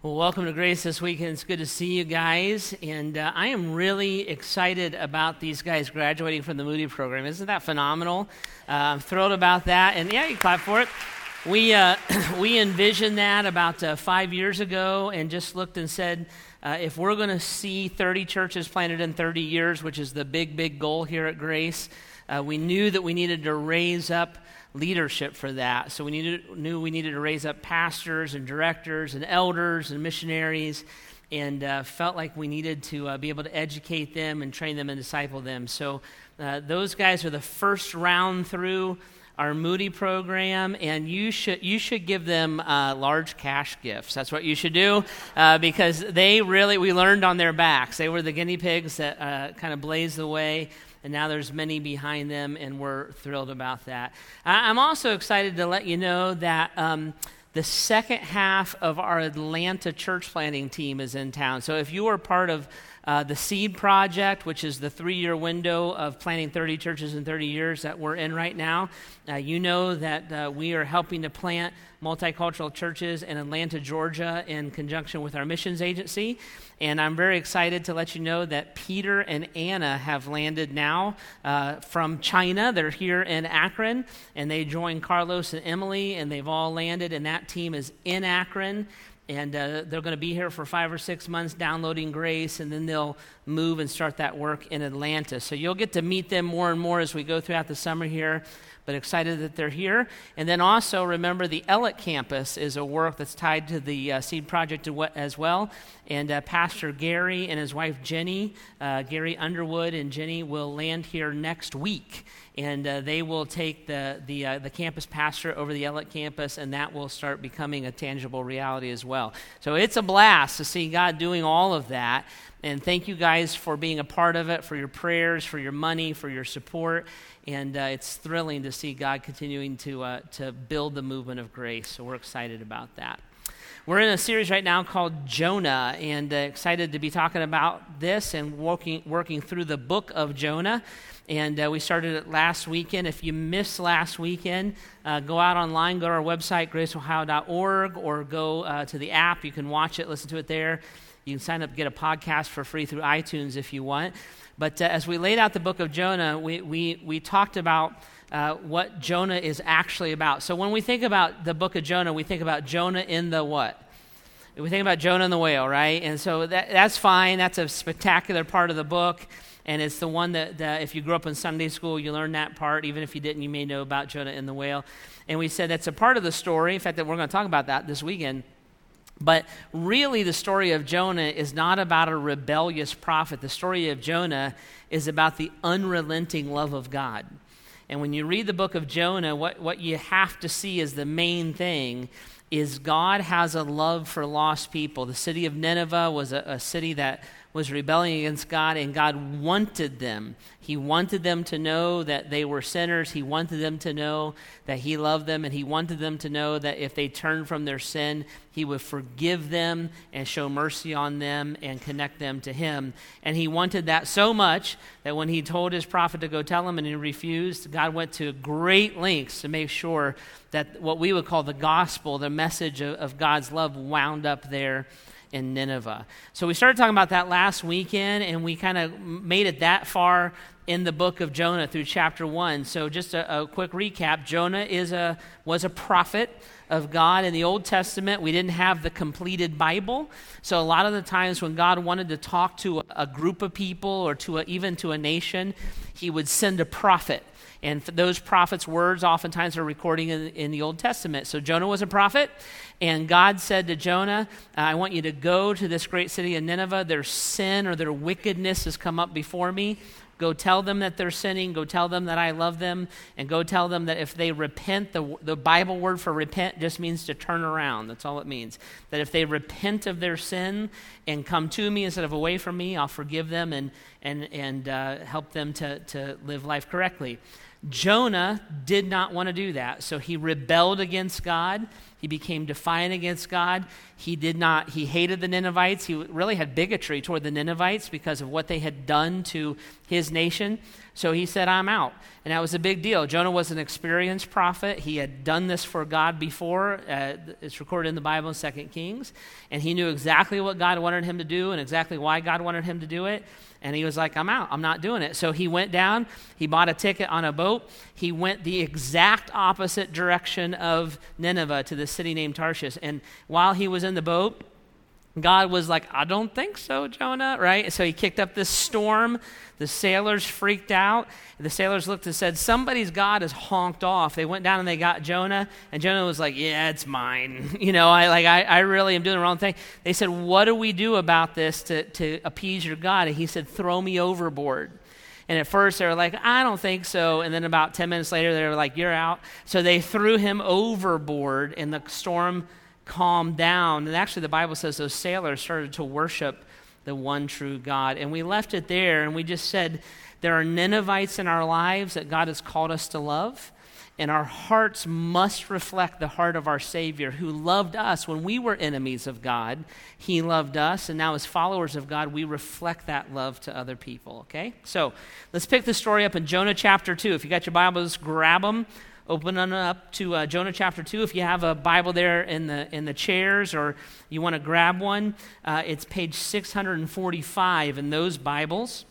Well, welcome to Grace this weekend. It's good to see you guys. And uh, I am really excited about these guys graduating from the Moody program. Isn't that phenomenal? Uh, I'm thrilled about that. And yeah, you clap for it. We, uh, we envisioned that about uh, five years ago and just looked and said, uh, if we're going to see 30 churches planted in 30 years, which is the big, big goal here at Grace, uh, we knew that we needed to raise up leadership for that. So we needed, knew we needed to raise up pastors and directors and elders and missionaries and uh, felt like we needed to uh, be able to educate them and train them and disciple them. So uh, those guys are the first round through our Moody program, and you should you should give them uh, large cash gifts. That's what you should do uh, because they really we learned on their backs. They were the guinea pigs that uh, kind of blazed the way and now there's many behind them, and we're thrilled about that. I'm also excited to let you know that. Um, the second half of our Atlanta church planting team is in town. So if you are part of uh, the Seed Project, which is the three year window of planting 30 churches in 30 years that we're in right now. Uh, you know that uh, we are helping to plant multicultural churches in Atlanta, Georgia, in conjunction with our missions agency. And I'm very excited to let you know that Peter and Anna have landed now uh, from China. They're here in Akron, and they joined Carlos and Emily, and they've all landed, and that team is in Akron and uh, they're going to be here for five or six months downloading grace and then they'll move and start that work in atlanta. So you'll get to meet them more and more as we go throughout the summer here but excited that they're here. And then also remember the Ellet campus is a work that's tied to the uh, seed project as well. And uh, pastor gary and his wife jenny uh, gary underwood and jenny will land here next week and uh, they will take the, the, uh, the campus pastor over the Ellet campus, and that will start becoming a tangible reality as well. So it's a blast to see God doing all of that. And thank you guys for being a part of it, for your prayers, for your money, for your support. And uh, it's thrilling to see God continuing to, uh, to build the movement of grace. So we're excited about that. We're in a series right now called Jonah, and uh, excited to be talking about this and working, working through the book of Jonah. And uh, we started it last weekend. If you missed last weekend, uh, go out online, go to our website, graceohio.org, or go uh, to the app. You can watch it, listen to it there. You can sign up, get a podcast for free through iTunes if you want. But uh, as we laid out the book of Jonah, we, we, we talked about uh, what Jonah is actually about. So when we think about the book of Jonah, we think about Jonah in the what? We think about Jonah and the whale, right? And so that, that's fine. That's a spectacular part of the book. And it's the one that, that, if you grew up in Sunday school, you learned that part. Even if you didn't, you may know about Jonah and the whale. And we said that's a part of the story. In fact, that we're going to talk about that this weekend. But really, the story of Jonah is not about a rebellious prophet. The story of Jonah is about the unrelenting love of God. And when you read the book of Jonah, what, what you have to see is the main thing is God has a love for lost people. The city of Nineveh was a, a city that was rebelling against God, and God wanted them. He wanted them to know that they were sinners. He wanted them to know that He loved them, and He wanted them to know that if they turned from their sin, He would forgive them and show mercy on them and connect them to Him. And He wanted that so much that when He told His prophet to go tell him and he refused, God went to great lengths to make sure that what we would call the gospel, the message of, of God's love, wound up there in Nineveh. So we started talking about that last weekend, and we kind of made it that far in the book of Jonah through chapter one. So just a, a, quick recap: Jonah is a was a prophet of God in the Old Testament. We didn't have the completed Bible, so a lot of the times when God wanted to talk to a, a group of people or to a, even to a nation, He would send a prophet. And those prophets' words oftentimes are recording in, in, the Old Testament. So Jonah was a prophet, and God said to Jonah, I want you to go to this great city of Nineveh. Their sin or their wickedness has come up before me. Go tell them that they're sinning. Go tell them that I love them. And go tell them that if they repent, the, the Bible word for repent just means to turn around. That's all it means. That if they repent of their sin and come to me instead of away from me, I'll forgive them and, and, and uh, help them to, to live life correctly. Jonah did not want to do that. So he rebelled against God. He became defiant against God. He did not, he hated the Ninevites. He really had bigotry toward the Ninevites because of what they had done to his nation. So he said, I'm out. And that was a big deal. Jonah was an experienced prophet. He had done this for God before. Uh, it's recorded in the Bible in 2 Kings. And he knew exactly what God wanted him to do and exactly why God wanted him to do it. And he was like, I'm out. I'm not doing it. So he went down. He bought a ticket on a boat. He went the exact opposite direction of Nineveh to the city named Tarshish. And while he was in the boat, God was like, I don't think so, Jonah, right? So he kicked up this storm. The sailors freaked out. The sailors looked and said, Somebody's God has honked off. They went down and they got Jonah, and Jonah was like, Yeah, it's mine. You know, I like I, I really am doing the wrong thing. They said, What do we do about this to, to appease your God? And he said, Throw me overboard. And at first they were like, I don't think so. And then about 10 minutes later, they were like, You're out. So they threw him overboard, and the storm calmed down. And actually, the Bible says those sailors started to worship the one true God. And we left it there and we just said there are Ninevites in our lives that God has called us to love. And our hearts must reflect the heart of our Savior who loved us when we were enemies of God. He loved us, and now, as followers of God, we reflect that love to other people. Okay? So let's pick the story up in Jonah chapter 2. If you got your Bibles, grab them open them up to uh, Jonah chapter 2. If you have a Bible there in the, in the chairs or you want to grab one, uh, it's page 645 in those Bibles.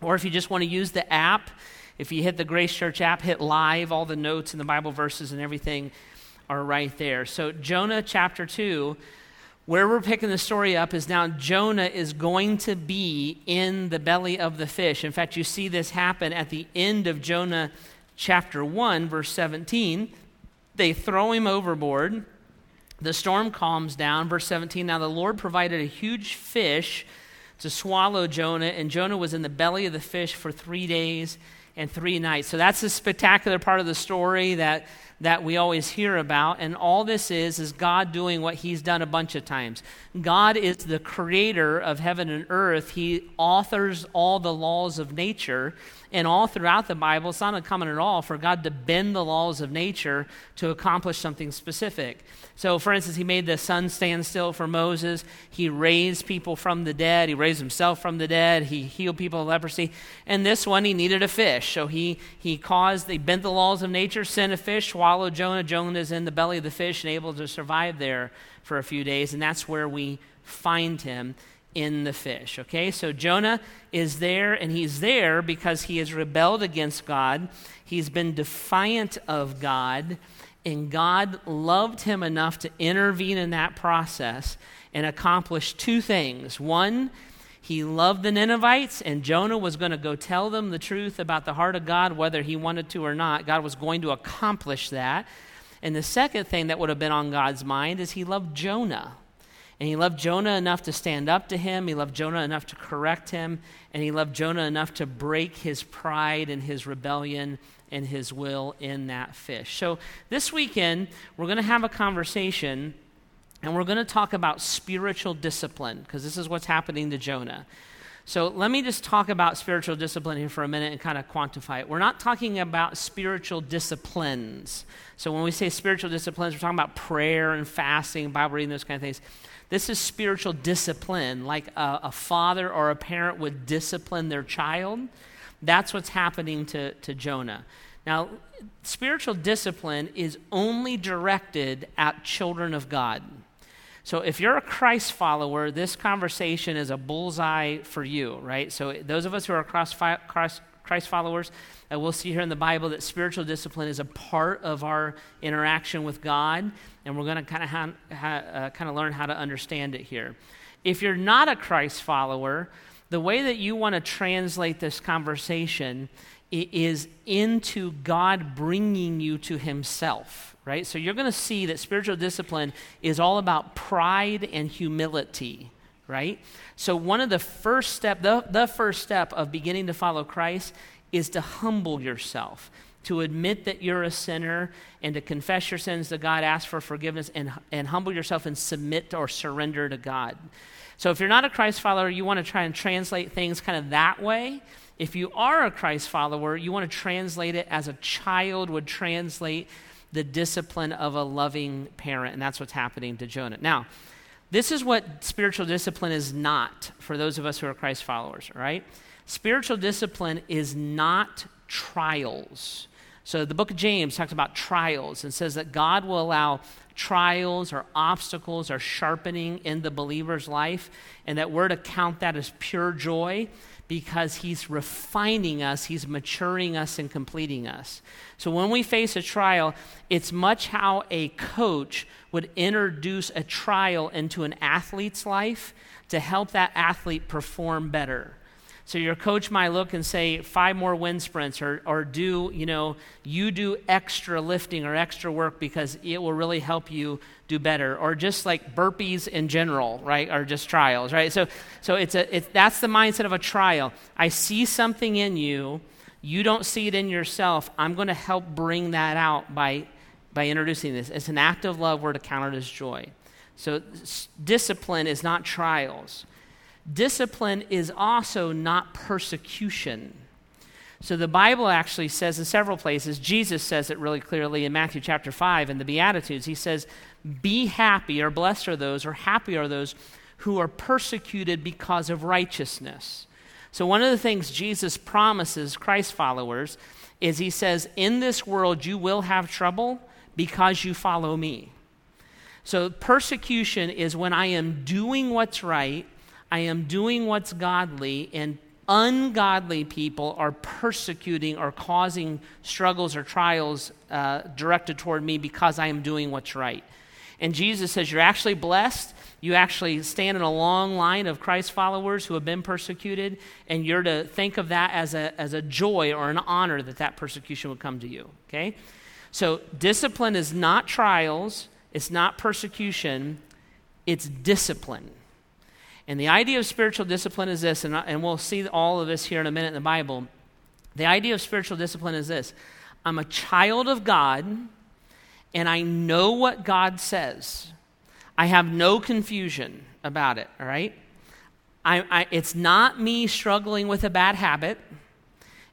Or if you just want to use the app, if you hit the Grace Church app, hit live, all the notes and the Bible verses and everything are right there. So, Jonah chapter 2 where we're picking the story up is now Jonah is going to be in the belly of the fish. In fact, you see this happen at the end of Jonah chapter 1, verse 17. They throw him overboard. The storm calms down. Verse 17 Now the Lord provided a huge fish to swallow Jonah, and Jonah was in the belly of the fish for three days and three nights. So that's a spectacular part of the story that, that we always hear about. And all this is, is God doing what He's done a bunch of times. God is the creator of heaven and earth, He authors all the laws of nature. And all throughout the Bible, it's not uncommon at all for God to bend the laws of nature to accomplish something specific. So, for instance, he made the sun stand still for Moses. He raised people from the dead. He raised himself from the dead. He healed people of leprosy. And this one, he needed a fish. So he, he caused, he bent the laws of nature, sent a fish, swallowed Jonah. Jonah is in the belly of the fish and able to survive there for a few days. And that's where we find him in the fish. Okay, so Jonah is there, and he's there because he has rebelled against God. He's been defiant of God, and God loved him enough to intervene in that process and accomplish two things. One, he loved the Ninevites, and Jonah was going to go tell them the truth about the heart of God, whether he wanted to or not. God was going to accomplish that. And the second thing that would have been on God's mind is he loved Jonah. And he loved Jonah enough to stand up to him. He loved Jonah enough to correct him. And he loved Jonah enough to break his pride and his rebellion and his will in that fish. So this weekend, we're going to have a conversation and we're going to talk about spiritual discipline because this is what's happening to Jonah. So let me just talk about spiritual discipline here for a minute and kind of quantify it. We're not talking about spiritual disciplines. So when we say spiritual disciplines, we're talking about prayer and fasting, Bible reading, those kind of things. This is spiritual discipline, like a, a, father or a parent would discipline their child. That's what's happening to, to Jonah. Now, spiritual discipline is only directed at children of God. So if you're a Christ follower, this conversation is a bullseye for you, right? So those of us who are Christ, followers, uh, we'll see here in the Bible that spiritual discipline is a part of our interaction with God, and we're going to kind of ha- ha- uh, kind of learn how to understand it here. If you're not a Christ follower, the way that you want to translate this conversation is into God bringing you to Himself, right? So you're going to see that spiritual discipline is all about pride and humility, right? So one of the first step, the, the first step of beginning to follow Christ is to humble yourself, to admit that you're a sinner, and to confess your sins to God, ask for forgiveness, and, and humble yourself and submit or surrender to God. So if you're not a Christ follower, you want to try and translate things kind of that way. If you are a Christ follower, you want to translate it as a child would translate the discipline of a loving parent, and that's what's happening to Jonah. Now, this is what spiritual discipline is not for those of us who are Christ followers, right? Spiritual discipline is not trials. So the book of James talks about trials and says that God will allow trials or obstacles or sharpening in the believer's life, and that we're to count that as pure joy because he's refining us, he's maturing us and completing us. So when we face a trial, it's much how a coach would introduce a trial into an athlete's life to help that athlete perform better. So your coach might look and say, five more wind sprints, or, or do, you know, you do extra lifting or extra work because it will really help you do better. Or just like burpees in general, right? Or just trials, right? So, so it's a, it's, that's the mindset of a trial. I see something in you, you don't see it in yourself. I'm going to help bring that out by, by introducing this. It's an act of love, we're to count it as joy. So discipline is not trials. Discipline is also not persecution. So the Bible actually says in several places, Jesus says it really clearly in Matthew chapter 5 in the Beatitudes. He says, Be happy, or blessed are those, or happy are those who are persecuted because of righteousness. So one of the things Jesus promises Christ followers is he says, In this world you will have trouble because you follow me. So persecution is when I am doing what's right I am doing what's godly, and ungodly people are persecuting or causing struggles or trials uh, directed toward me because I am doing what's right. And Jesus says, You're actually blessed. You actually stand in a long line of Christ followers who have been persecuted, and you're to think of that as a, as a joy or an honor that that persecution would come to you. Okay? So, discipline is not trials, it's not persecution, it's discipline. And the idea of spiritual discipline is this, and, and we'll see all of this here in a minute in the Bible. The idea of spiritual discipline is this I'm a child of God, and I know what God says. I have no confusion about it, all right? I, I, it's not me struggling with a bad habit.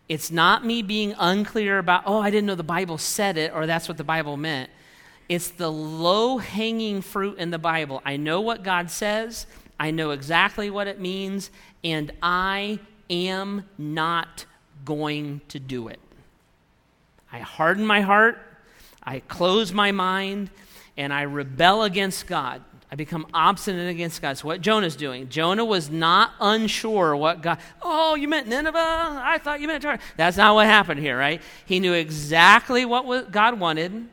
It's not me being unclear about, oh, I didn't know the Bible said it or that's what the Bible meant. It's the low hanging fruit in the Bible. I know what God says, I know exactly what it means, and I am not going to do it. I harden my heart, I close my mind, and I rebel against God. I become obstinate against God. So what Jonah's doing. Jonah was not unsure what God, oh, you meant Nineveh? I thought you meant Tarshish. That's not what happened here, right? He knew exactly what God wanted,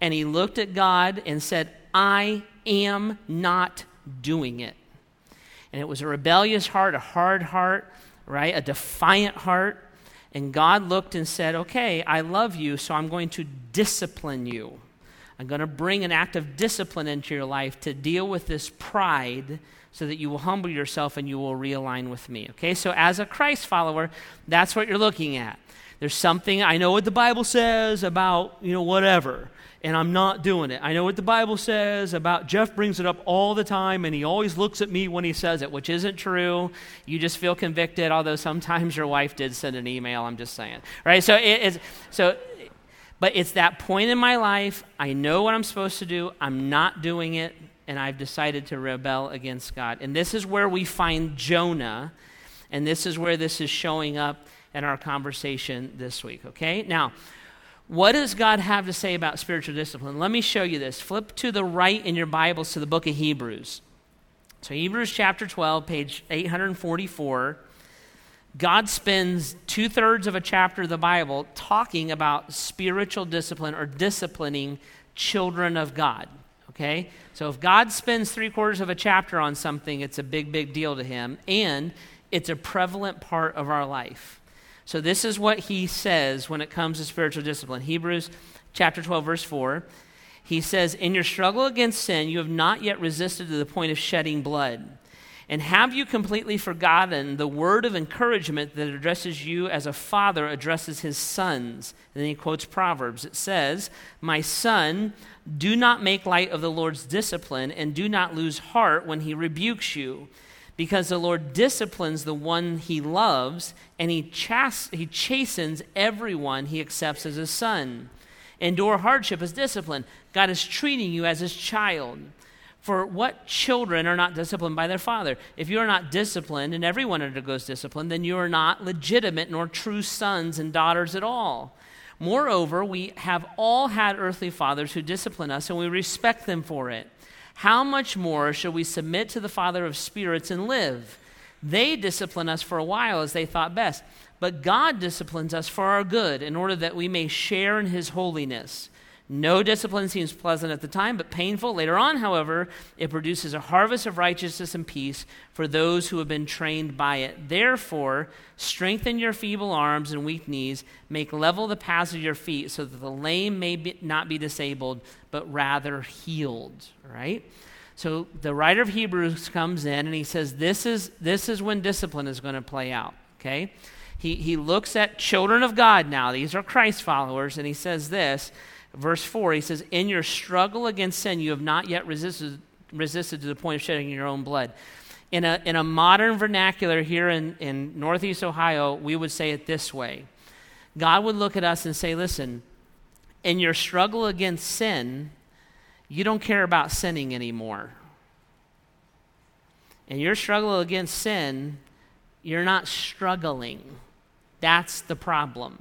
and he looked at God and said, I am not doing it. And it was a rebellious heart, a hard heart, right? A defiant heart. And God looked and said, Okay, I love you, so I'm going to discipline you. I'm going to bring an act of discipline into your life to deal with this pride so that you will humble yourself and you will realign with me. Okay, so as a Christ follower, that's what you're looking at. There's something, I know what the Bible says about, you know, whatever and I'm not doing it. I know what the Bible says about Jeff brings it up all the time and he always looks at me when he says it, which isn't true. You just feel convicted, although sometimes your wife did send an email, I'm just saying. Right? So it's so but it's that point in my life, I know what I'm supposed to do, I'm not doing it, and I've decided to rebel against God. And this is where we find Jonah, and this is where this is showing up in our conversation this week, okay? Now, what does God have to say about spiritual discipline? Let me show you this. Flip to the right in your Bibles to the book of Hebrews. So, Hebrews chapter 12, page 844. God spends two thirds of a chapter of the Bible talking about spiritual discipline or disciplining children of God. Okay? So, if God spends three quarters of a chapter on something, it's a big, big deal to him, and it's a prevalent part of our life. So, this is what he says when it comes to spiritual discipline. Hebrews chapter 12, verse 4. He says, In your struggle against sin, you have not yet resisted to the point of shedding blood. And have you completely forgotten the word of encouragement that addresses you as a father addresses his sons? And then he quotes Proverbs. It says, My son, do not make light of the Lord's discipline, and do not lose heart when he rebukes you because the Lord disciplines the one he loves, and he, chas- he chastens everyone he accepts as his son. Endure hardship as discipline. God is treating you as his child. For what children are not disciplined by their father? If you are not disciplined, and everyone undergoes discipline, then you are not legitimate nor true sons and daughters at all. Moreover, we have all had earthly fathers who discipline us, and we respect them for it. How much more shall we submit to the Father of spirits and live? They discipline us for a while as they thought best, but God disciplines us for our good, in order that we may share in his holiness. No discipline seems pleasant at the time, but painful. Later on, however, it produces a harvest of righteousness and peace for those who have been trained by it. Therefore, strengthen your feeble arms and weak knees, make level the paths of your feet, so that the lame may be, not be disabled, but rather healed. Right? So the writer of Hebrews comes in and he says, This is, this is when discipline is going to play out. Okay? He, he looks at children of God now. These are Christ followers, and he says this verse 4, he says, In your struggle against sin, you have not yet resisted, resisted to the point of shedding your own blood. In a, in a modern vernacular here in, in Northeast Ohio, we would say it this way God would look at us and say, Listen, in your struggle against sin, you don't care about sinning anymore. In your struggle against sin, you're not struggling. That's the problem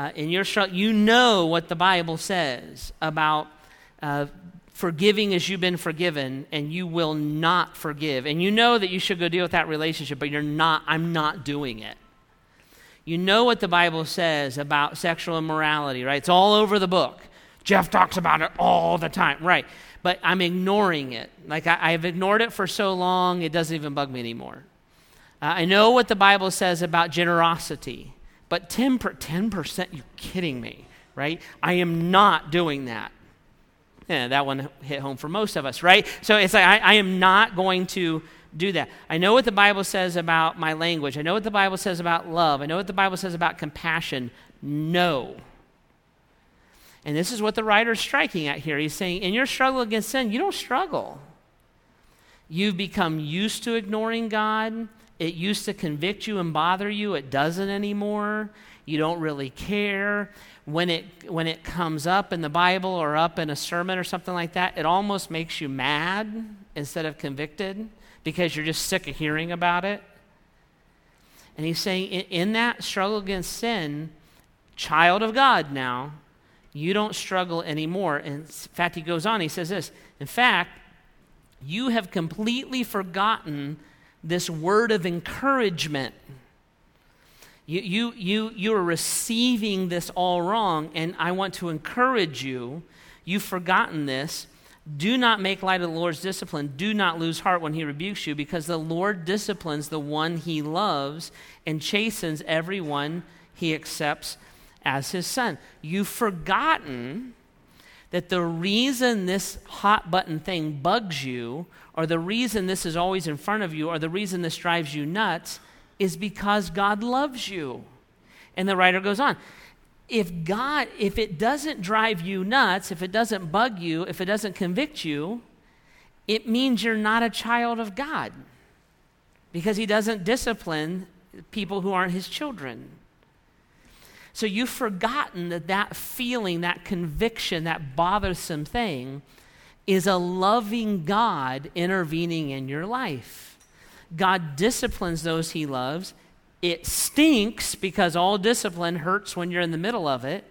uh, in your struggle, you know what the Bible says about uh, forgiving as you've been forgiven, and you will not forgive. And you know that you should go deal with that relationship, but you're not, I'm not doing it. You know what the Bible says about sexual immorality, right? It's all over the book. Jeff talks about it all the time, right? But I'm ignoring it. Like I, have ignored it for so long, it doesn't even bug me anymore. Uh, I know what the Bible says about generosity. But 10%, 10% you kidding me, right? I am not doing that. Yeah, that one hit home for most of us, right? So it's like, I, I am not going to do that. I know what the Bible says about my language. I know what the Bible says about love. I know what the Bible says about compassion. No. And this is what the writer is striking at here. He's saying, in your struggle against sin, you don't struggle. You've become used to ignoring God. It used to convict you and bother you, it doesn't anymore. You don't really care. When it, when it comes up in the Bible or up in a sermon or something like that, it almost makes you mad instead of convicted because you're just sick of hearing about it. And he's saying, in, in that struggle against sin, child of God now, you don't struggle anymore. In fact, he goes on, he says this In fact, you have completely forgotten this word of encouragement. You, you, you, you are receiving this all wrong, and I want to encourage you. You've forgotten this. Do not make light of the Lord's discipline. Do not lose heart when he rebukes you, because the Lord disciplines the one he loves and chastens everyone he accepts as his son. You've forgotten that the reason this hot button thing bugs you, or the reason this is always in front of you, or the reason this drives you nuts, is because God loves you. And the writer goes on. If God, if it doesn't drive you nuts, if it doesn't bug you, if it doesn't convict you, it means you're not a child of God because He doesn't discipline people who aren't His children. So you've forgotten that that feeling, that conviction, that bothersome thing is a loving God intervening in your life. God disciplines those he loves. It stinks because all discipline hurts when you're in the middle of it,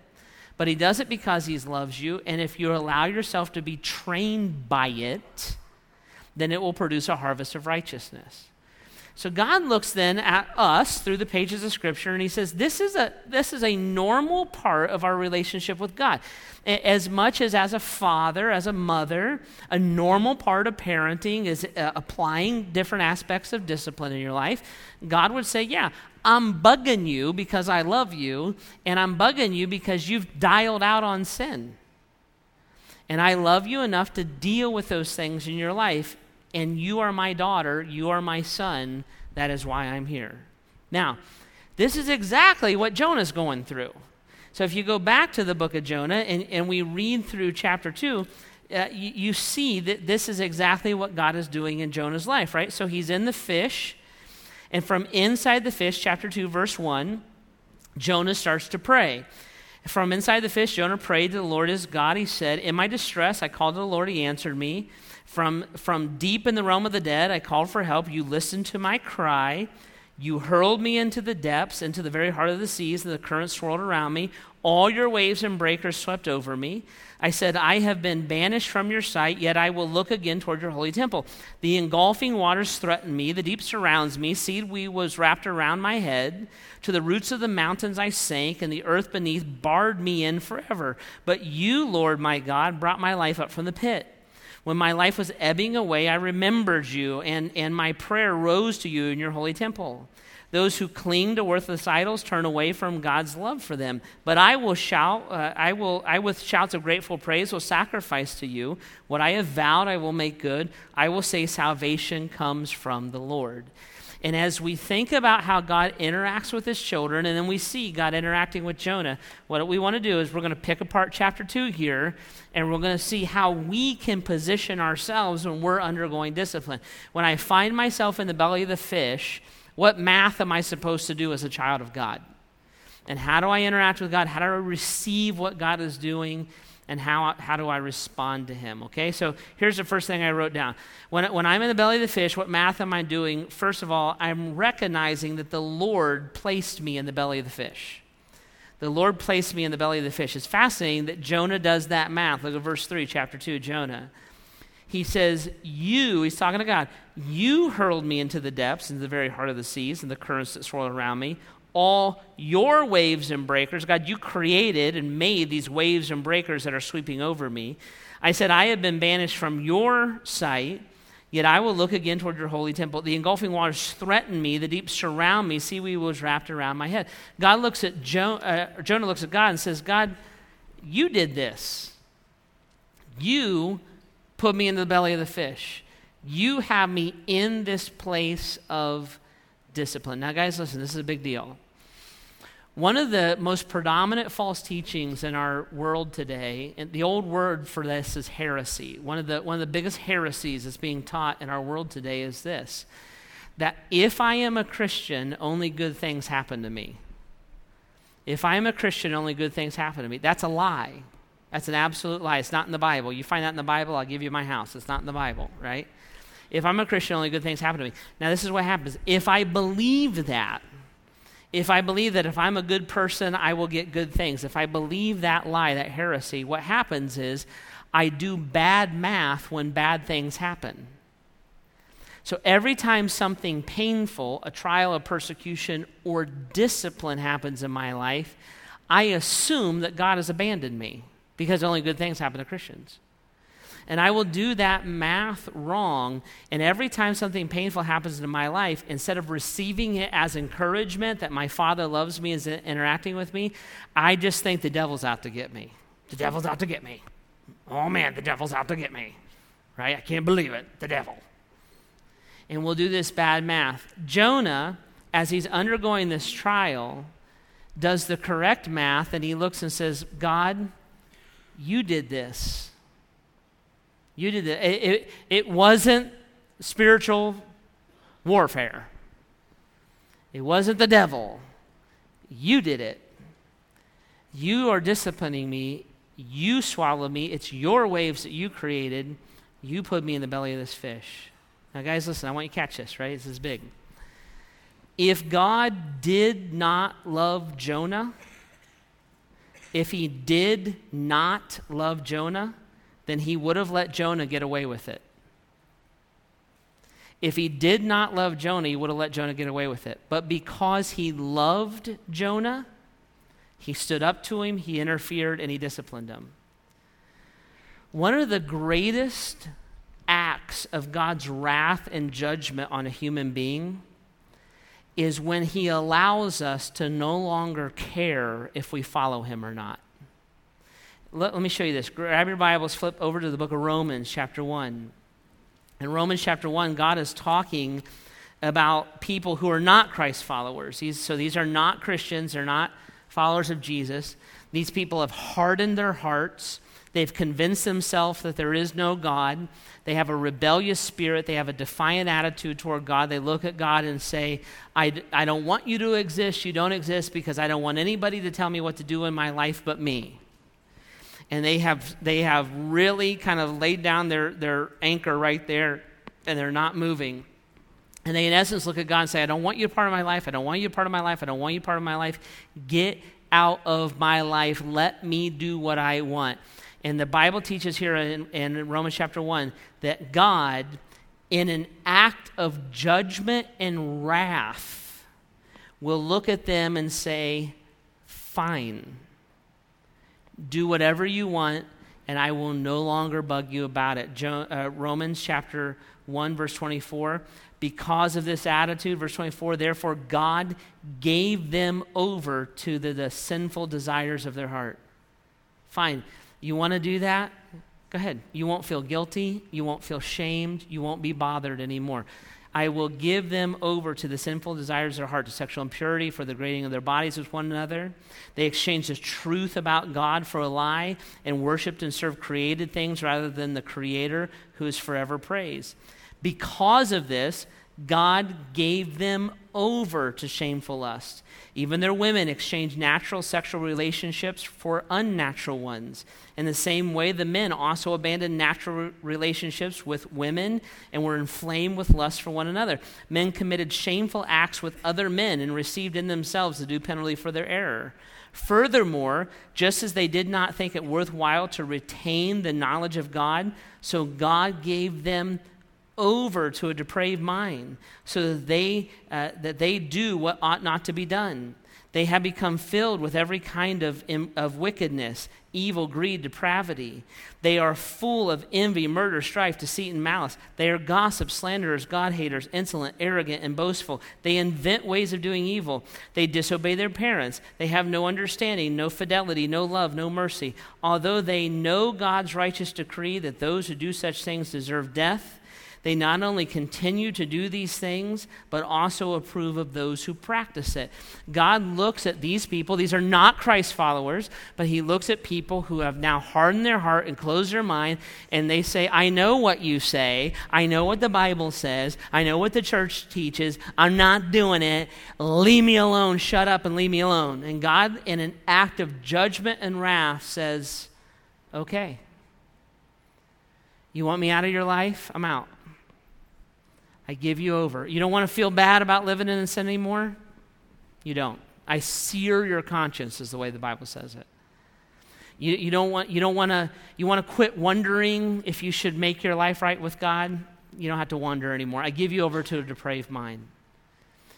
but he does it because he loves you. And if you allow yourself to be trained by it, then it will produce a harvest of righteousness. So God looks then at us through the pages of Scripture and He says, this is, a, this is a normal part of our relationship with God. As much as as a father, as a mother, a normal part of parenting is uh, applying different aspects of discipline in your life. God would say, Yeah, I'm bugging you because I love you, and I'm bugging you because you've dialed out on sin. And I love you enough to deal with those things in your life and you are my daughter, you are my son. That is why I'm here. Now, this is exactly what Jonah's going through. So if you go back to the book of Jonah and, and we read through chapter 2, uh, you, you see that this is exactly what God is doing in Jonah's life, right? So he's in the fish, and from inside the fish, chapter 2, verse 1, Jonah starts to pray. From inside the fish, Jonah prayed to the Lord his God. He said, In my distress, I called to the Lord. He answered me. From, from deep in the realm of the dead, I called for help. You listened to my cry. You hurled me into the depths, into the very heart of the seas, and the currents swirled around me. All your waves and breakers swept over me. I said, I have been banished from your sight, yet I will look again toward your holy temple. The engulfing waters threaten me, the deep surrounds me, seaweed was wrapped around my head. To the roots of the mountains I sank, and the earth beneath barred me in forever. But you, Lord my God, brought my life up from the pit. When my life was ebbing away, I remembered you, and, and my prayer rose to you in your holy temple. Those who cling to worthless idols turn away from God's love for them. But I will shout, uh, I will, I with shouts of grateful praise will sacrifice to you. What I have vowed, I will make good. I will say salvation comes from the Lord. And as we think about how God interacts with his children, and then we see God interacting with Jonah, what we want to do is we're going to pick apart chapter 2 here, and we're going to see how we can position ourselves when we're undergoing discipline. When I find myself in the belly of the fish, what math am I supposed to do as a child of God? And how do I interact with God? How do I receive what God is doing? And how, how do I respond to Him? Okay, so here's the first thing I wrote down. When, when I'm in the belly of the fish, what math am I doing? First of all, I'm recognizing that the Lord placed me in the belly of the fish. The Lord placed me in the belly of the fish. It's fascinating that Jonah does that math. Look at verse 3, chapter 2, Jonah he says, You, he's talking to God, you hurled me into the depths, into the very heart of the seas, and the currents that swirl around me. All your waves and breakers, God, you created and made these waves and breakers that are sweeping over me. I said, I have been banished from your sight, yet I will look again toward your holy temple. The engulfing waters threaten me, the deep surround me. Seaweed was wrapped around my head. God looks at jo- uh, Jonah looks at God and says, God, you did this. You put me into the belly of the fish. You have me in this place of discipline. Now, guys, listen, this is a big deal. One of the most predominant false teachings in our world today, and the old word for this is heresy. One of the, one of the biggest heresies that's being taught in our world today is this that if I am a Christian, only good things happen to me. If I am a Christian, only good things happen to me. That's a lie. That's an absolute lie. It's not in the Bible. You find that in the Bible, I'll give you my house. It's not in the Bible, right? If I'm a Christian, only good things happen to me. Now, this is what happens. If I believe that, if I believe that if I'm a good person, I will get good things, if I believe that lie, that heresy, what happens is I do bad math when bad things happen. So every time something painful, a trial, a persecution, or discipline happens in my life, I assume that God has abandoned me because only good things happen to Christians. And I will do that math wrong. And every time something painful happens in my life, instead of receiving it as encouragement that my Father loves me and is interacting with me, I just think the devil's out to get me. The devil's out to get me. Oh man, the devil's out to get me. Right? I can't believe it. The devil. And we'll do this bad math. Jonah, as he's undergoing this trial, does the correct math and he looks and says, God, you did this. You did it. It, it, wasn't spiritual warfare, it wasn't the devil. You did it. You are disciplining me. You swallowed me. It's your waves that you created. You put me in the belly of this fish. Now, guys, listen, I want you to catch this, right? This is big. If God did not love Jonah, if he did not love Jonah, then he would have let Jonah get away with it. If he did not love Jonah, he would have let Jonah get away with it. But because he loved Jonah, he stood up to him, he interfered, and he disciplined him. One of the greatest acts of God's wrath and judgment on a human being is when he allows us to no longer care if we follow him or not. Let, let, me show you this. Grab your Bibles, flip over to the book of Romans, chapter 1. In Romans chapter 1, God is talking about people who are not Christ followers. These, so these are not Christians, they're not followers of Jesus. These people have hardened their hearts. They've convinced themselves that there is no God. They have a rebellious spirit. They have a defiant attitude toward God. They look at God and say, I, I don't want you to exist. You don't exist because I don't want anybody to tell me what to do in my life but me. And they have, they have really kind of laid down their, their anchor right there, and they're not moving. And they, in essence, look at God and say, I don't want you a part of my life. I don't want you a part of my life. I don't want you a part of my life. Get out of my life. Let me do what I want. And the Bible teaches here in, in Romans chapter 1 that God, in an act of judgment and wrath, will look at them and say, Fine do whatever you want, and I will no longer bug you about it. Jo- uh, Romans chapter 1, verse 24. Because of this attitude, verse 24, therefore God gave them over to the, the sinful desires of their heart. Fine. You want to do that? Go ahead. You won't feel guilty. You won't feel shamed. You won't be bothered anymore. I will give them over to the sinful desires of their heart, to sexual impurity, for the degrading of their bodies with one another. They exchanged the truth about God for a lie and worshiped and served created things rather than the Creator who is forever praised. Because of this, God gave them over to shameful lust. Even their women exchanged natural sexual relationships for unnatural ones. In the same way, the men also abandoned natural relationships with women and were inflamed with lust for one another. Men committed shameful acts with other men and received in themselves the due penalty for their error. Furthermore, just as they did not think it worthwhile to retain the knowledge of God, so God gave them over to a depraved mind so that they, uh, that they do what ought not to be done. They have become filled with every kind of, of wickedness, evil, greed, depravity. They are full of envy, murder, strife, deceit, and malice. They are gossips, slanderers, God haters, insolent, arrogant, and boastful. They invent ways of doing evil. They disobey their parents. They have no understanding, no fidelity, no love, no mercy. Although they know God's righteous decree that those who do such things deserve death, they not only continue to do these things, but also approve of those who practice it. God looks at these people, these are not Christ followers, but He looks at people who have now hardened their heart and closed their mind, and they say, I know what you say. I know what the Bible says. I know what the church teaches. I'm not doing it. Leave me alone. Shut up and leave me alone. And God, in an act of judgment and wrath, says, Okay. You want me out of your life? I'm out. I give you over. You don't want to feel bad about living in sin anymore? You don't. I sear your conscience, is the way the Bible says it. You, you don't want you don't want to you want to quit wondering if you should make your life right with God. You don't have to wonder anymore. I give you over to a depraved mind.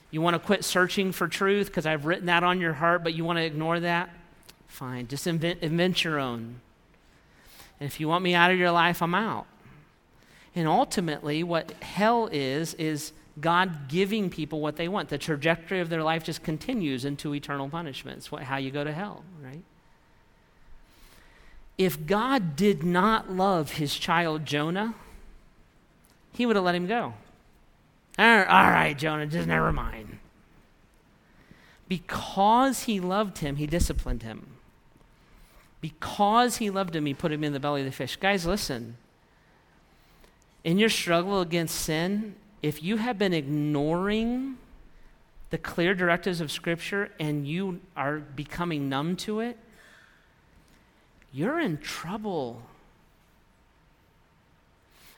You want to quit searching for truth because I've written that on your heart, but you want to ignore that? Fine. Just invent, invent your own. And if you want me out of your life, I'm out. And ultimately, what hell is, is God giving people what they want. The trajectory of their life just continues into eternal punishment. It's what, how you go to hell, right? If God did not love his child Jonah, he would have let him go. All right, Jonah, just never mind. Because he loved him, he disciplined him. Because he loved him, he put him in the belly of the fish. Guys, listen in your struggle against sin, if you have been ignoring the clear directives of Scripture and you are becoming numb to it, you're in trouble.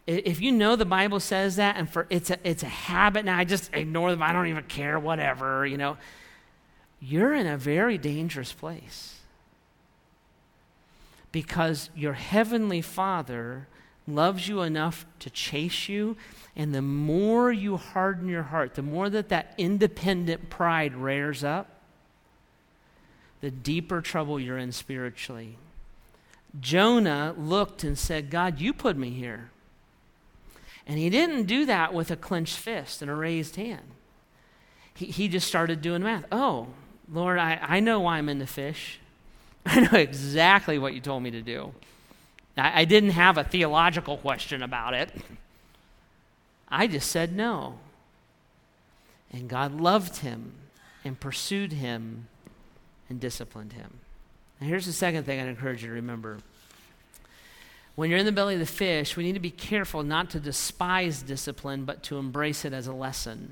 If you know the Bible says that and for it's a, it's a habit now, I just ignore them, I don't even care, whatever, you know, you're in a very dangerous place. Because your heavenly Father loves you enough to chase you. And the more you harden your heart, the more that that independent pride rears up, the deeper trouble you're in spiritually. Jonah looked and said, God, you put me here. And he didn't do that with a clenched fist and a raised hand. He, he just started doing math. Oh, Lord, I, I know why I'm in the fish. I know exactly what you told me to do. I, I didn't have a theological question about it. I just said no. And God loved him and pursued him and disciplined him. And here's the second thing I'd encourage you to remember. When you're in the belly of the fish, we need to be careful not to despise discipline, but to embrace it as a lesson.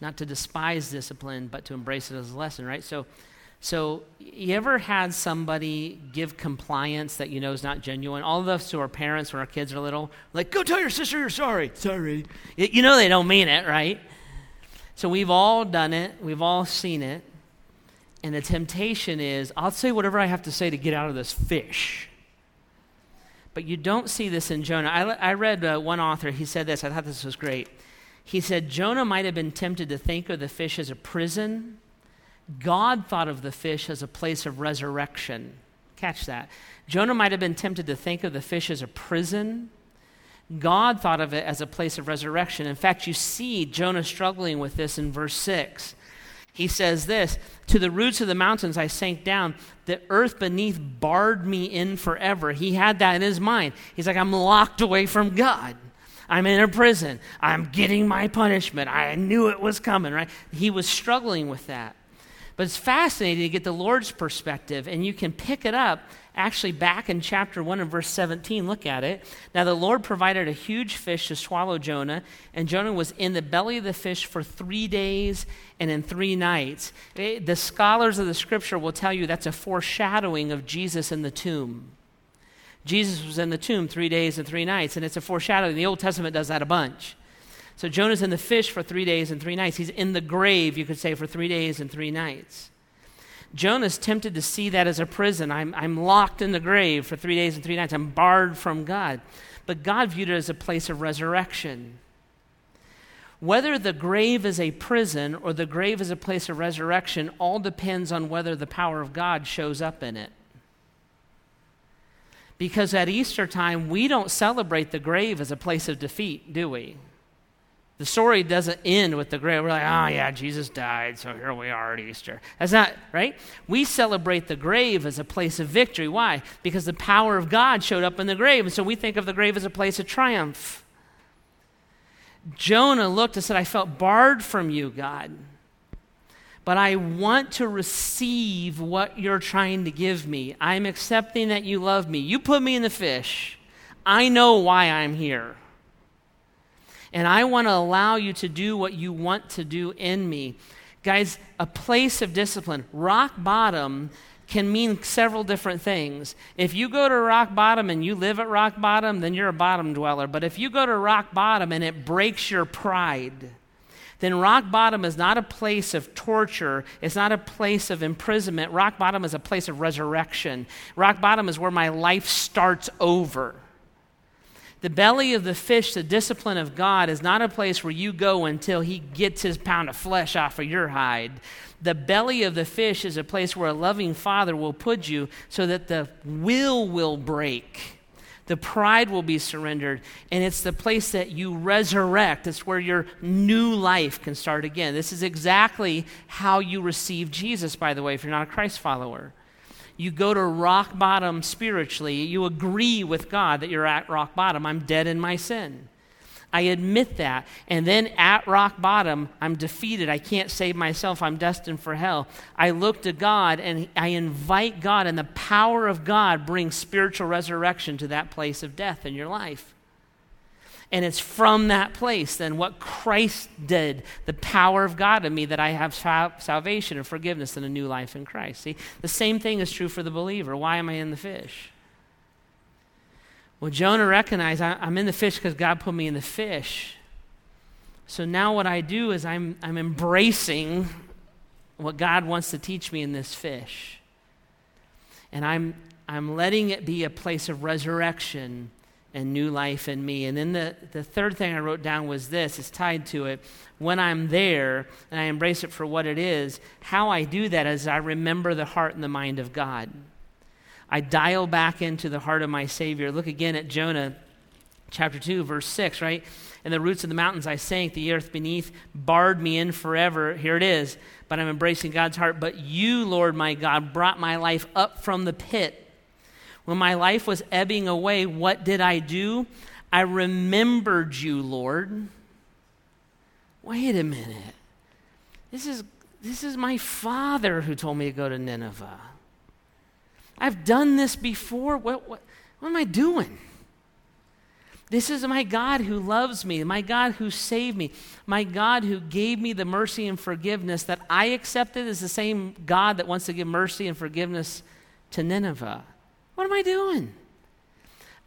Not to despise discipline, but to embrace it as a lesson, right? So, So, you ever had somebody give compliance that you know is not genuine? All of us who are parents when our kids are little, like, go tell your sister you're sorry. Sorry. You know they don't mean it, right? So, we've all done it, we've all seen it. And the temptation is, I'll say whatever I have to say to get out of this fish. But you don't see this in Jonah. I, I read uh, one author, he said this, I thought this was great. He said, Jonah might have been tempted to think of the fish as a prison God thought of the fish as a place of resurrection. Catch that. Jonah might have been tempted to think of the fish as a prison. God thought of it as a place of resurrection. In fact, you see Jonah struggling with this in verse 6. He says this To the roots of the mountains I sank down. The earth beneath barred me in forever. He had that in his mind. He's like, I'm locked away from God. I'm in a prison. I'm getting my punishment. I knew it was coming, right? He was struggling with that. But it's fascinating to get the Lord's perspective, and you can pick it up actually back in chapter 1 and verse 17. Look at it. Now, the Lord provided a huge fish to swallow Jonah, and Jonah was in the belly of the fish for three days and in three nights. Eh, the scholars of the scripture will tell you that's a foreshadowing of Jesus in the tomb. Jesus was in the tomb three days and three nights, and it's a foreshadowing. The Old Testament does that a bunch. So Jonah's in the fish for three days and three nights. He's in the grave, you could say, for three days and three nights. Jonah's tempted to see that as a prison. I'm, I'm locked in the grave for three days and three nights. I'm barred from God. But God viewed it as a place of resurrection. Whether the grave is a prison or the grave is a place of resurrection all depends on whether the power of God shows up in it. Because at Easter time, we don't celebrate the grave as a place of defeat, do we? The story doesn't end with the grave. We're like, oh, yeah, Jesus died, so here we are at Easter. That's not, right? We celebrate the grave as a place of victory. Why? Because the power of God showed up in the grave, and so we think of the grave as a place of triumph. Jonah looked and said, I felt barred from you, God, but I want to receive what you're trying to give me. I'm accepting that you love me. You put me in the fish. I know why I'm here. And I want to allow you to do what you want to do in me. Guys, a place of discipline, rock bottom can mean several different things. If you go to rock bottom and you live at rock bottom, then you're a bottom dweller. But if you go to rock bottom and it breaks your pride, then rock bottom is not a place of torture. It's not a place of imprisonment. Rock bottom is a place of resurrection. Rock bottom is where my life starts over. The belly of the fish, the discipline of God, is not a place where you go until he gets his pound of flesh off of your hide. The belly of the fish is a place where a loving father will put you so that the will will break. The pride will be surrendered, and it's the place that you resurrect. It's where your new life can start again. This is exactly how you receive Jesus, by the way, if you're not a Christ follower you go to rock bottom spiritually. You agree with God that you're at rock bottom. I'm dead in my sin. I admit that. And then at rock bottom, I'm defeated. I can't save myself. I'm destined for hell. I look to God and I invite God, and the power of God brings spiritual resurrection to that place of death in your life. And it's from that place, then, what Christ did, the power of God in me, that I have salvation and forgiveness and a new life in Christ. See, the same thing is true for the believer. Why am I in the fish? Well, Jonah recognized I'm in the fish because God put me in the fish. So now what I do is I'm, I'm embracing what God wants to teach me in this fish. And I'm, I'm letting it be a place of resurrection and new life in me. And then the, the third thing I wrote down was this it's tied to it. When I'm there and I embrace it for what it is, how I do that is I remember the heart and the mind of God. I dial back into the heart of my Savior. Look again at Jonah chapter 2, verse 6, right? In the roots of the mountains I sank, the earth beneath barred me in forever. Here it is. But I'm embracing God's heart. But you, Lord my God, brought my life up from the pit when my life was ebbing away, what did I do? I remembered you, Lord. Wait a minute. This is, this is my father who told me to go to Nineveh. I've done this before. What, what, what am I doing? This is my God who loves me, my God who saved me, my God who gave me the mercy and forgiveness that I accepted is the same God that wants to give mercy and forgiveness to Nineveh. What am I doing?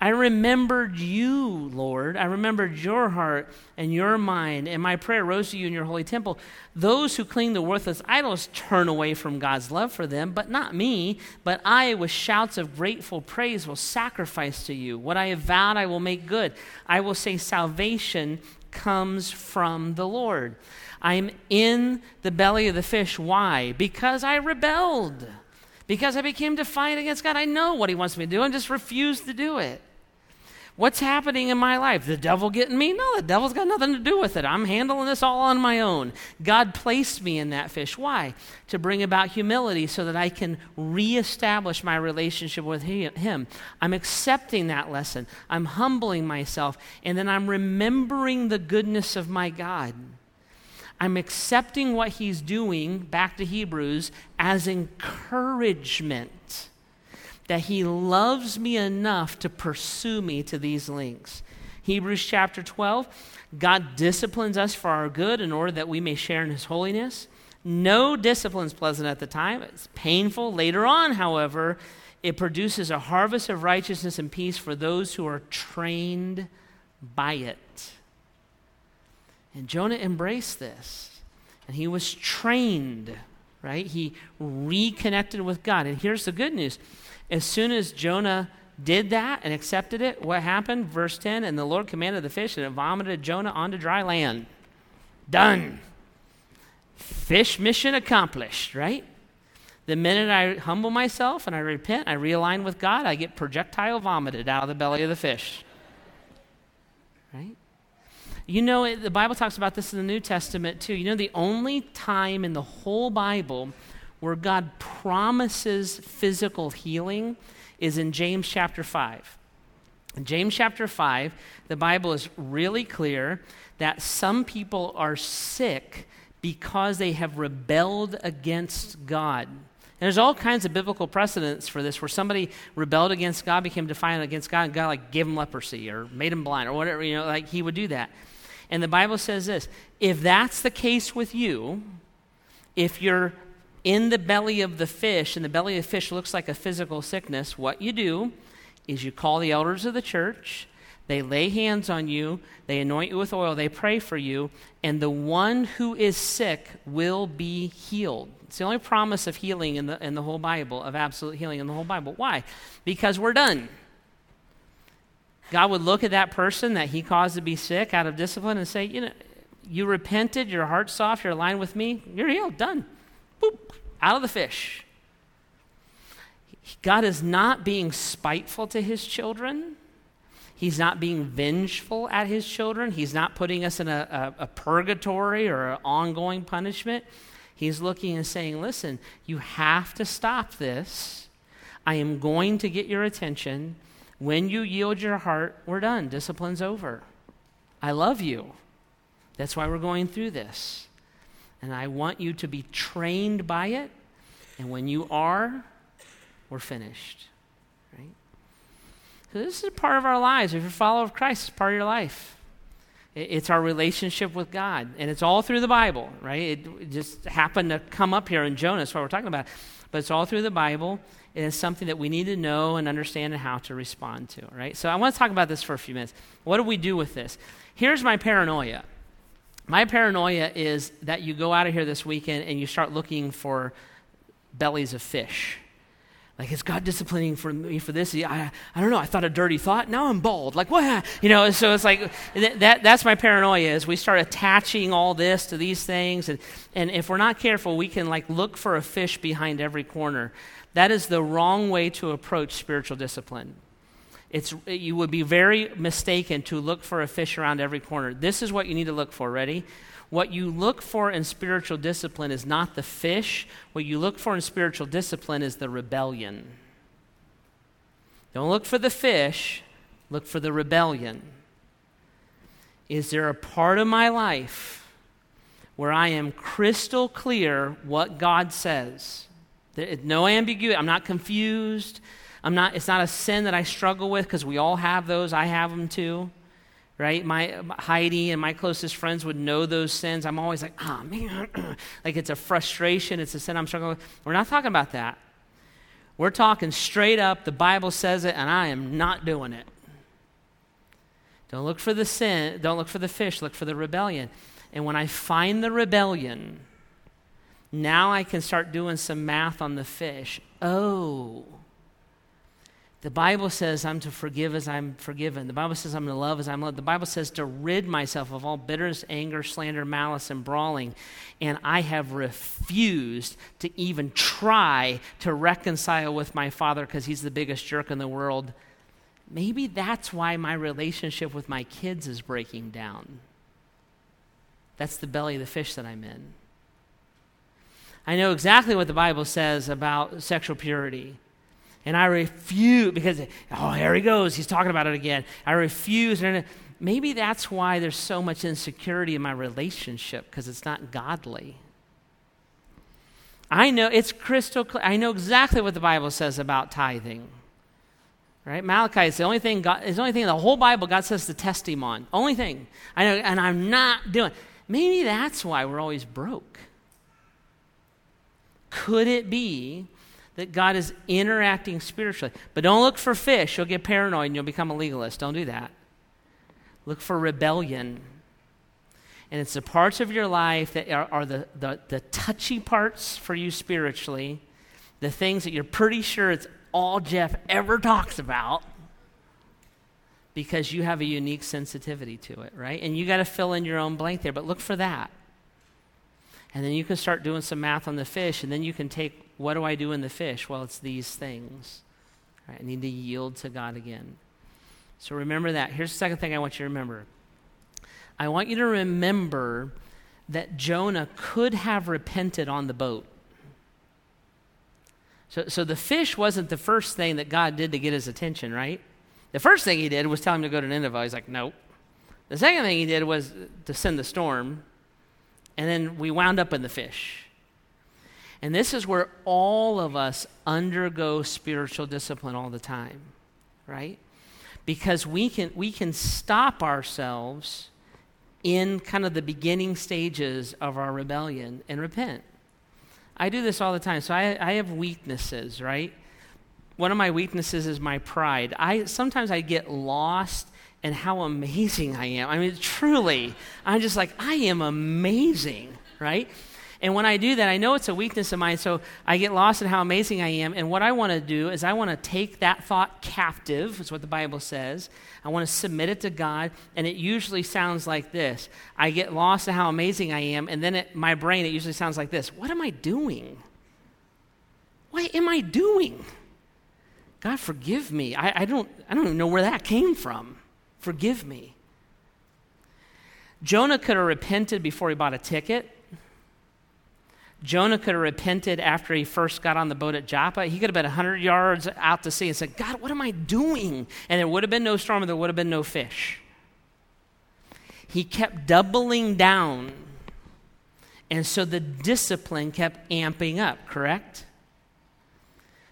I remembered you, Lord. I remembered your heart and your mind, and my prayer rose to you in your holy temple. Those who cling to worthless idols turn away from God's love for them, but not me. But I, with shouts of grateful praise, will sacrifice to you. What I have vowed, I will make good. I will say, Salvation comes from the Lord. I'm in the belly of the fish. Why? Because I rebelled. Because I became defiant against God. I know what He wants me to do and just refuse to do it. What's happening in my life? The devil getting me? No, the devil's got nothing to do with it. I'm handling this all on my own. God placed me in that fish. Why? To bring about humility so that I can reestablish my relationship with Him. I'm accepting that lesson. I'm humbling myself. And then I'm remembering the goodness of my God. I'm accepting what He's doing, back to Hebrews, as encouragement that he loves me enough to pursue me to these lengths. Hebrews chapter 12 God disciplines us for our good in order that we may share in his holiness. No discipline is pleasant at the time, it's painful. Later on, however, it produces a harvest of righteousness and peace for those who are trained by it. And Jonah embraced this, and he was trained, right? He reconnected with God. And here's the good news as soon as Jonah did that and accepted it, what happened? Verse 10 And the Lord commanded the fish, and it vomited Jonah onto dry land. Done. Fish mission accomplished, right? The minute I humble myself and I repent, I realign with God, I get projectile vomited out of the belly of the fish. You know, the Bible talks about this in the New Testament too. You know, the only time in the whole Bible where God promises physical healing is in James chapter 5. In James chapter 5, the Bible is really clear that some people are sick because they have rebelled against God. And there's all kinds of biblical precedents for this where somebody rebelled against God, became defiant against God, and God like gave him leprosy or made him blind or whatever, you know, like he would do that. And the Bible says this if that's the case with you, if you're in the belly of the fish, and the belly of the fish looks like a physical sickness, what you do is you call the elders of the church, they lay hands on you, they anoint you with oil, they pray for you, and the one who is sick will be healed. It's the only promise of healing in the, in the whole Bible, of absolute healing in the whole Bible. Why? Because we're done. God would look at that person that he caused to be sick out of discipline and say, You know, you repented, your heart's soft, you're aligned with me, you're healed, done boop, out of the fish. God is not being spiteful to his children. He's not being vengeful at his children. He's not putting us in a, a, a purgatory or an ongoing punishment. He's looking and saying, Listen, you have to stop this. I am going to get your attention. When you yield your heart, we're done. Discipline's over. I love you. That's why we're going through this. And I want you to be trained by it. And when you are, we're finished. Right? So this is a part of our lives. If you're a follower of Christ, it's part of your life. It's our relationship with God. And it's all through the Bible, right? It just happened to come up here in Jonah. That's what we're talking about. But it's all through the Bible. It is something that we need to know and understand and how to respond to, right? So I want to talk about this for a few minutes. What do we do with this? Here's my paranoia. My paranoia is that you go out of here this weekend and you start looking for bellies of fish. Like, is God disciplining for me for this? I, I don't know. I thought a dirty thought. Now I'm bald. Like, what? You know, so it's like that, that's my paranoia is we start attaching all this to these things. And, and if we're not careful, we can like look for a fish behind every corner. That is the wrong way to approach spiritual discipline. It's, you would be very mistaken to look for a fish around every corner. This is what you need to look for. Ready? What you look for in spiritual discipline is not the fish. What you look for in spiritual discipline is the rebellion. Don't look for the fish, look for the rebellion. Is there a part of my life where I am crystal clear what God says? no ambiguity. I'm not confused. I'm not, it's not a sin that I struggle with because we all have those. I have them too. Right? My Heidi and my closest friends would know those sins. I'm always like, oh man, like it's a frustration, it's a sin I'm struggling with. We're not talking about that. We're talking straight up, the Bible says it, and I am not doing it. Don't look for the sin, don't look for the fish, look for the rebellion. And when I find the rebellion, now I can start doing some math on the fish. Oh, the Bible says I'm to forgive as I'm forgiven. The Bible says I'm to love as I'm loved. The Bible says to rid myself of all bitterness, anger, slander, malice, and brawling. And I have refused to even try to reconcile with my father because he's the biggest jerk in the world. Maybe that's why my relationship with my kids is breaking down. That's the belly of the fish that I'm in. I know exactly what the Bible says about sexual purity. And I refuse, because, oh, here he goes. He's talking about it again. I refuse. And maybe that's why there's so much insecurity in my relationship, because it's not godly. I know, it's crystal clear. I know exactly what the Bible says about tithing. Right? Malachi is the only thing God, is the only thing in the whole Bible God says to test him on. Only thing. I know, and I'm not doing. Maybe that's why we're always broke. Could it be that God is interacting spiritually. But don't look for fish. You'll get paranoid and you'll become a legalist. Don't do that. Look for rebellion. And it's the parts of your life that are, are the, the, the touchy parts for you spiritually, the things that you're pretty sure it's all Jeff ever talks about because you have a unique sensitivity to it, right? And you got to fill in your own blank there, but look for that. And then you can start doing some math on the fish, and then you can take what do I do in the fish? Well, it's these things. Right, I need to yield to God again. So remember that. Here's the second thing I want you to remember I want you to remember that Jonah could have repented on the boat. So, so the fish wasn't the first thing that God did to get his attention, right? The first thing he did was tell him to go to Nineveh. He's like, nope. The second thing he did was to send the storm, and then we wound up in the fish. And this is where all of us undergo spiritual discipline all the time, right? Because we can, we can stop ourselves in kind of the beginning stages of our rebellion and repent. I do this all the time. So I, I have weaknesses, right? One of my weaknesses is my pride. I sometimes I get lost in how amazing I am. I mean, truly, I'm just like, I am amazing, right? And when I do that, I know it's a weakness of mine, so I get lost in how amazing I am. And what I want to do is I want to take that thought captive, is what the Bible says. I want to submit it to God, and it usually sounds like this. I get lost in how amazing I am, and then it, my brain, it usually sounds like this What am I doing? What am I doing? God, forgive me. I, I, don't, I don't even know where that came from. Forgive me. Jonah could have repented before he bought a ticket. Jonah could have repented after he first got on the boat at Joppa. He could have been 100 yards out to sea and said, God, what am I doing? And there would have been no storm and there would have been no fish. He kept doubling down. And so the discipline kept amping up, correct?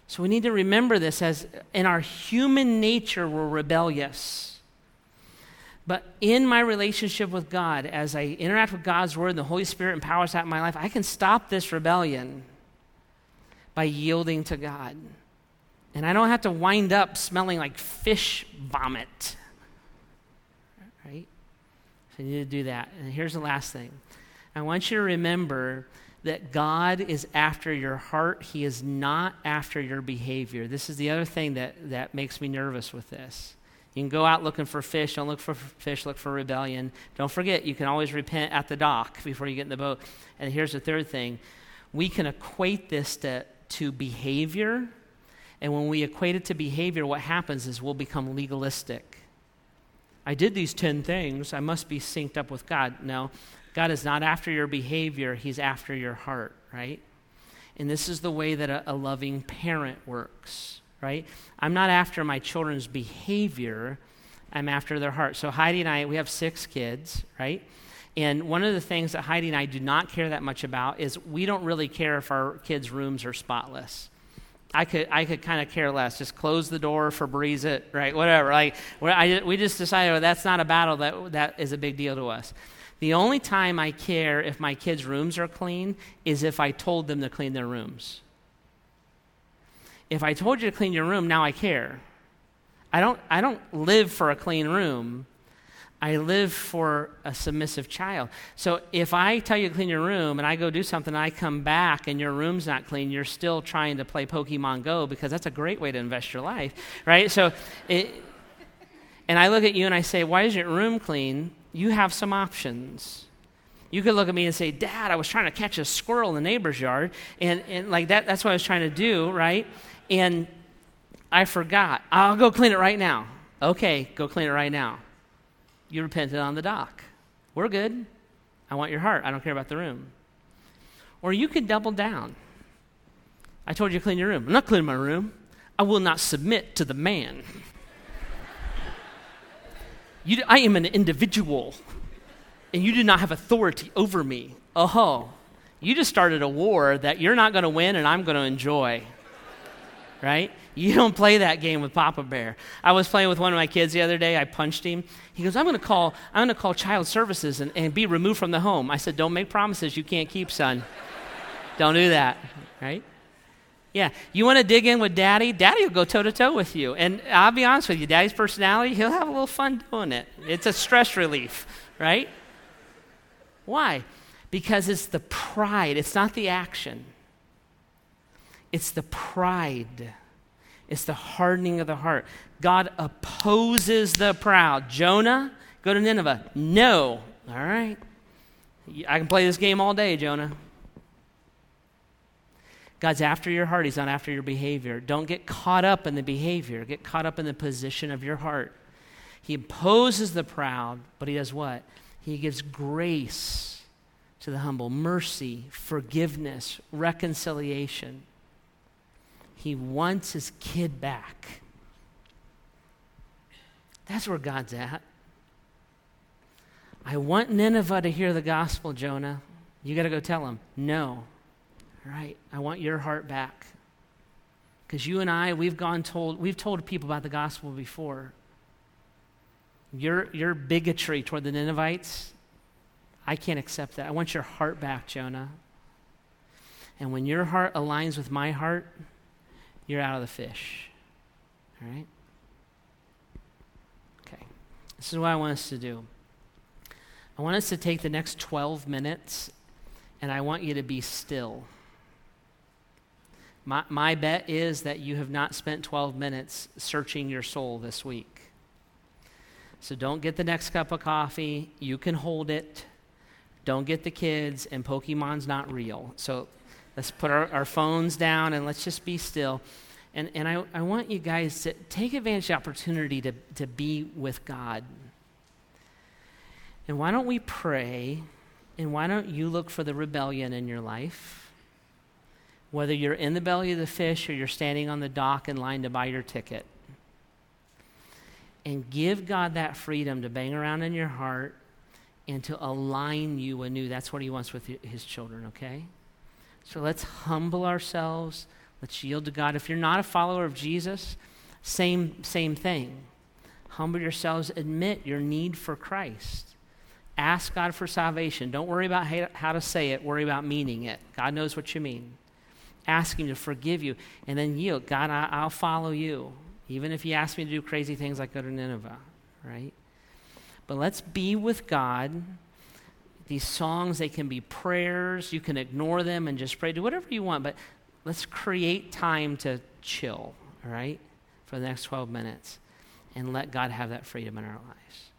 So we need to remember this as in our human nature, we're rebellious. But in my relationship with God, as I interact with God's Word and the Holy Spirit empowers that in my life, I can stop this rebellion by yielding to God. And I don't have to wind up smelling like fish vomit. Right? So you need to do that. And here's the last thing I want you to remember that God is after your heart, He is not after your behavior. This is the other thing that, that makes me nervous with this. You can go out looking for fish. Don't look for fish, look for rebellion. Don't forget, you can always repent at the dock before you get in the boat. And here's the third thing we can equate this to, to behavior. And when we equate it to behavior, what happens is we'll become legalistic. I did these 10 things. I must be synced up with God. No, God is not after your behavior, He's after your heart, right? And this is the way that a, a loving parent works right? I'm not after my children's behavior, I'm after their heart. So Heidi and I, we have six kids, right? And one of the things that Heidi and I do not care that much about is we don't really care if our kids' rooms are spotless. I could, I could kind of care less. Just close the door, Febreze it, right? Whatever. Like, I, we just decided well, oh, that's not a battle that, that is a big deal to us. The only time I care if my kids' rooms are clean is if I told them to clean their rooms. If I told you to clean your room, now I care. I don't, I don't live for a clean room. I live for a submissive child. So if I tell you to clean your room and I go do something and I come back and your room's not clean, you're still trying to play Pokemon Go because that's a great way to invest your life, right? So, it, and I look at you and I say, Why is your room clean? You have some options. You could look at me and say, Dad, I was trying to catch a squirrel in the neighbor's yard. And, and like that, that's what I was trying to do, right? And I forgot. I'll go clean it right now. Okay, go clean it right now you repented on the dock. We're good. I want your heart. I don't care about the room. Or you could double down. I told you to clean your room. I'm not cleaning my room. I will not submit to the man. You, I am an individual, and you do not have authority over me. Oh, you just started a war that you're not going to win and I'm going to enjoy. Right? You don't play that game with Papa Bear. I was playing with one of my kids the other day. I punched him. He goes, I'm going to call, I'm going to call child services and, and be removed from the home. I said, Don't make promises you can't keep, son. don't do that, right? Yeah, you want to dig in with daddy? Daddy will go toe to toe with you. And I'll be honest with you, daddy's personality, he'll have a little fun doing it. It's a stress relief, right? Why? Because it's the pride, it's not the action, it's the pride it's the hardening of the heart. God opposes the proud. Jonah, go to Nineveh. No. All right. I can play this game all day, Jonah. God's after your heart, He's not after your behavior. Don't get caught up in the behavior, get caught up in the position of your heart. He opposes the proud, but He does what? He gives grace to the humble, mercy, forgiveness, reconciliation. He wants his kid back. That's where God's at. I want Nineveh to hear the gospel, Jonah. You got to go tell them, no. All right, I want your heart back. Because you and I, we've gone told, we've told people about the gospel before. Your, your bigotry toward the Ninevites, I can't accept that. I want your heart back, Jonah. And when your heart aligns with my heart, you're out of the fish. All right? Okay. This is what I want us to do. I want us to take the next 12 minutes and I want you to be still. My, my bet is that you have not spent 12 minutes searching your soul this week. So don't get the next cup of coffee. You can hold it. Don't get the kids, and Pokemon's not real. So Let's put our, our phones down and let's just be still. And, and I, I want you guys to take advantage of the opportunity to, to be with God. And why don't we pray? And why don't you look for the rebellion in your life? Whether you're in the belly of the fish or you're standing on the dock in line to buy your ticket. And give God that freedom to bang around in your heart and to align you anew. That's what He wants with His children, okay? So let's humble ourselves. Let's yield to God. If you're not a follower of Jesus, same, same thing. Humble yourselves, admit your need for Christ. Ask God for salvation. Don't worry about how to say it, worry about meaning it. God knows what you mean. Ask Him to forgive you, and then yield. God, I, will follow you, even if you ask me to do crazy things like go to Nineveh, right? But let's be with God these songs, they can be prayers. You can ignore them and just pray. Do whatever you want, but let's create time to chill, all right, for the next 12 minutes and let God have that freedom in our lives.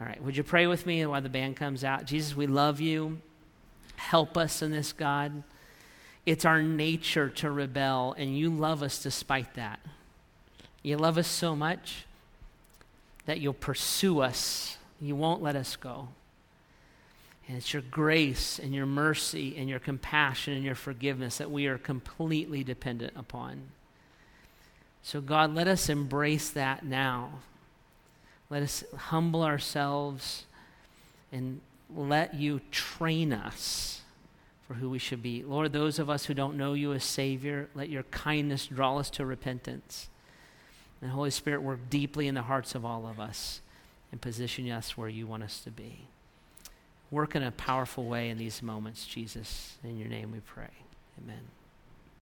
All right, would you pray with me while the band comes out? Jesus, we love you. Help us in this, God. It's our nature to rebel, and you love us despite that. You love us so much that you'll pursue us, you won't let us go. And it's your grace and your mercy and your compassion and your forgiveness that we are completely dependent upon. So, God, let us embrace that now. Let us humble ourselves and let you train us for who we should be. Lord, those of us who don't know you as Savior, let your kindness draw us to repentance. And Holy Spirit, work deeply in the hearts of all of us and position us where you want us to be. Work in a powerful way in these moments, Jesus. In your name we pray. Amen.